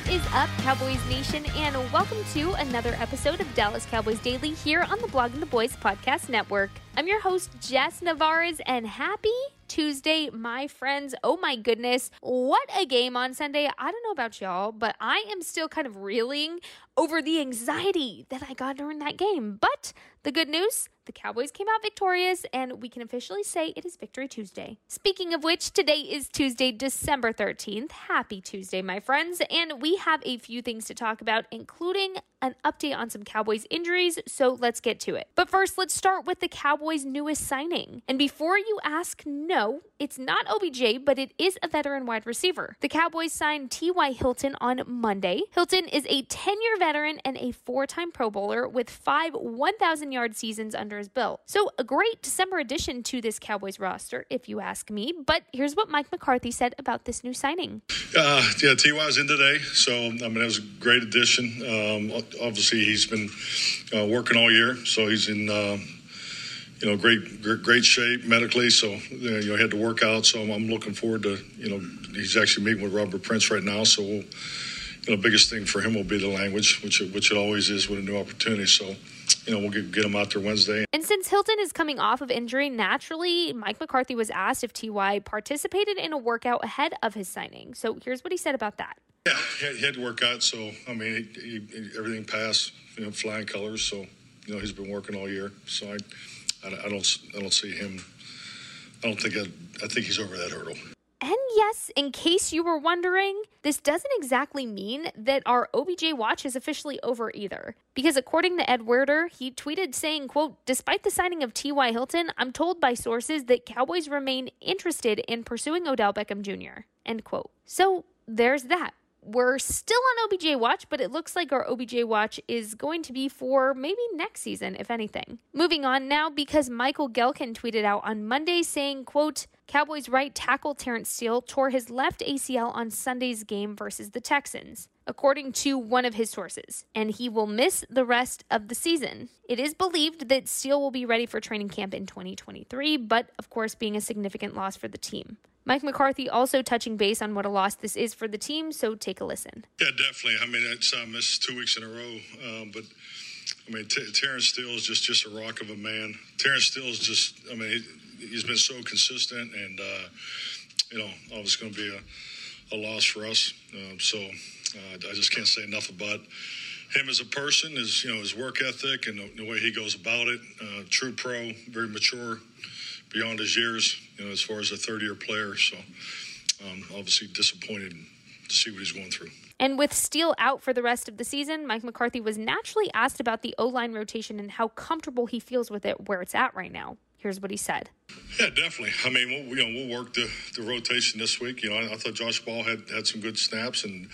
What is up, Cowboys Nation, and welcome to another episode of Dallas Cowboys Daily here on the Blog Blogging the Boys Podcast Network. I'm your host, Jess Nevarez, and happy Tuesday, my friends. Oh my goodness, what a game on Sunday. I don't know about y'all, but I am still kind of reeling over the anxiety that I got during that game. But the good news, the Cowboys came out victorious, and we can officially say it is Victory Tuesday. Speaking of which, today is Tuesday, December 13th. Happy Tuesday, my friends. And we have a few things to talk about, including an update on some Cowboys injuries, so let's get to it. But first, let's start with the Cowboys' newest signing. And before you ask, no, it's not OBJ, but it is a veteran wide receiver. The Cowboys signed T.Y. Hilton on Monday. Hilton is a 10 year veteran and a four time Pro Bowler with five 1,000 yard seasons under his belt. So, a great December addition to this Cowboys roster, if you ask me. But here's what Mike McCarthy said about this new signing. Uh, yeah, T.Y.'s in today, so I mean, it was a great addition. Um, obviously he's been uh, working all year, so he's in uh, you know great, great, shape medically. So you know he had to work out. So I'm, I'm, looking forward to you know he's actually meeting with Robert Prince right now. So we'll, you know biggest thing for him will be the language, which it, which it always is with a new opportunity. So you know, we'll get, get him out there Wednesday. And since Hilton is coming off of injury, naturally, Mike McCarthy was asked if Ty participated in a workout ahead of his signing. So here's what he said about that. Yeah, he had to work out. So I mean, he, he, everything passed. You know, flying colors. So you know, he's been working all year. So I, I, I don't, I don't see him. I don't think I, I think he's over that hurdle. And yes, in case you were wondering, this doesn't exactly mean that our OBJ watch is officially over either. Because according to Ed Werder, he tweeted saying, quote, Despite the signing of T.Y. Hilton, I'm told by sources that Cowboys remain interested in pursuing Odell Beckham Jr., end quote. So there's that we're still on OBJ watch, but it looks like our OBJ watch is going to be for maybe next season, if anything. Moving on now, because Michael Gehlken tweeted out on Monday saying, quote, Cowboys right tackle Terence Steele tore his left ACL on Sunday's game versus the Texans, according to one of his sources, and he will miss the rest of the season. It is believed that Steele will be ready for training camp in 2023, but of course, being a significant loss for the team. Mike McCarthy also touching base on what a loss this is for the team, so take a listen. Yeah, definitely. I mean, it's uh, missed two weeks in a row, um, but I mean, T- Terence Steele is just just a rock of a man. Terence Steele is just, I mean, he, has been so consistent, and uh, you know, obviously going to be a, a, loss for us. Um, so uh, I just can't say enough about him as a person, his you know his work ethic and the, the way he goes about it. Uh, true pro, very mature beyond his years, you know, as far as a third year player. So um, obviously disappointed to see what he's going through. And with Steele out for the rest of the season, Mike McCarthy was naturally asked about the O line rotation and how comfortable he feels with it where it's at right now. Here's what he said. Yeah, definitely. I mean, we'll, you know, we'll work the, the rotation this week. You know, I, I thought Josh Ball had, had some good snaps, and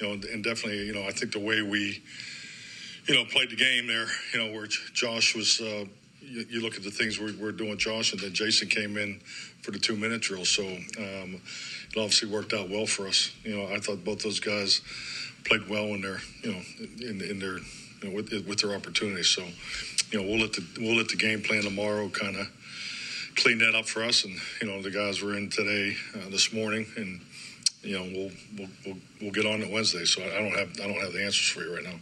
you know, and definitely, you know, I think the way we, you know, played the game there, you know, where Josh was, uh, you, you, look at the things we're, we're, doing, Josh, and then Jason came in for the two minute drill. So um, it obviously worked out well for us. You know, I thought both those guys played well in their, you know, in, in their, you know, with, with their opportunities. So, you know, we'll let the we'll let the game plan tomorrow kind of clean that up for us. And you know, the guys were in today, uh, this morning, and you know, we'll, we'll we'll we'll get on it Wednesday. So I don't have I don't have the answers for you right now.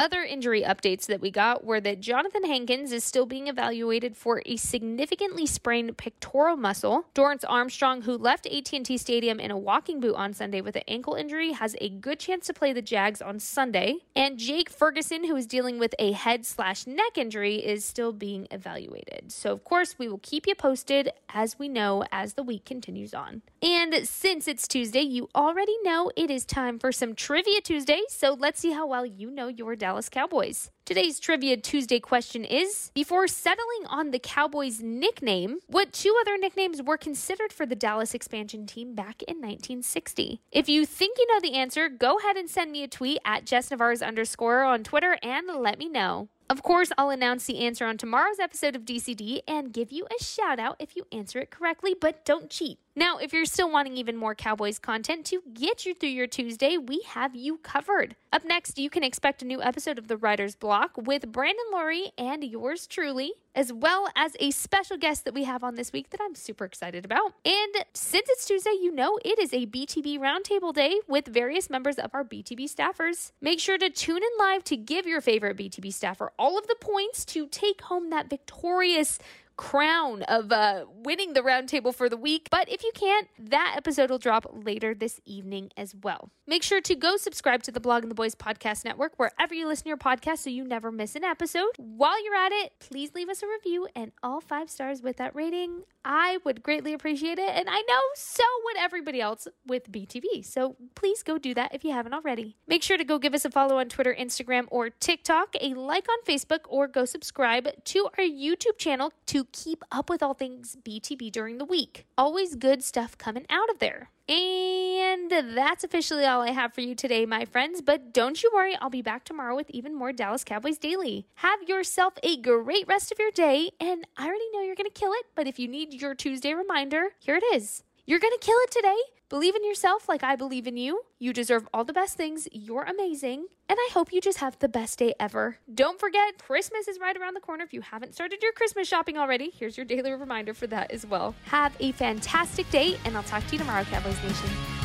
Other injury updates that we got were that Johnathan Hankins is still being evaluated for a significantly sprained pectoral muscle. Dorance Armstrong, who left AT&T Stadium in a walking boot on Sunday with an ankle injury, has a good chance to play the Jags on Sunday. And Jake Ferguson, who is dealing with a head slash neck injury, is still being evaluated. So, of course, we will keep you posted as we know as the week continues on. And since it's Tuesday, you already know it is time for some Trivia Tuesday. So let's see how well you know your Cowboys. Today's Trivia Tuesday question is Before settling on the Cowboys nickname, what two other nicknames were considered for the Dallas expansion team back in 1960? If you think you know the answer, go ahead and send me a tweet at Jess Nevarez underscore on Twitter and let me know. Of course, I'll announce the answer on tomorrow's episode of DCD and give you a shout out if you answer it correctly, but don't cheat. Now, if you're still wanting even more Cowboys content to get you through your Tuesday, we have you covered. Up next, you can expect a new episode of The Writer's Block with Brandon Loree and yours truly, as well as a special guest that we have on this week that I'm super excited about. And since it's Tuesday, you know it is a BTB Roundtable Day with various members of our BTB staffers. Make sure to tune in live to give your favorite BTB staffer all of the points to take home that victorious crown of uh, winning the roundtable for the week. But if you can't, that episode will drop later this evening as well. Make sure to go subscribe to the Blogging the Boys Podcast Network wherever you listen to your podcast so you never miss an episode. While you're at it, please leave us a review and all five stars with that rating. I would greatly appreciate it. And I know so would everybody else with BTB. So please go do that if you haven't already. Make sure to go give us a follow on Twitter, Instagram, or TikTok, a like on Facebook, or go subscribe to our YouTube channel to keep up with all things BTB during the week. Always good stuff coming out of there. And that's officially all I have for you today, my friends. But don't you worry, I'll be back tomorrow with even more Dallas Cowboys Daily. Have yourself a great rest of your day. And I already know you're going to kill it, but if you need your Tuesday reminder, here it is. You're going to kill it today. Believe in yourself like I believe in you. You deserve all the best things. You're amazing. And I hope you just have the best day ever. Don't forget, Christmas is right around the corner. If you haven't started your Christmas shopping already, here's your daily reminder for that as well. Have a fantastic day, and I'll talk to you tomorrow, Cowboys Nation.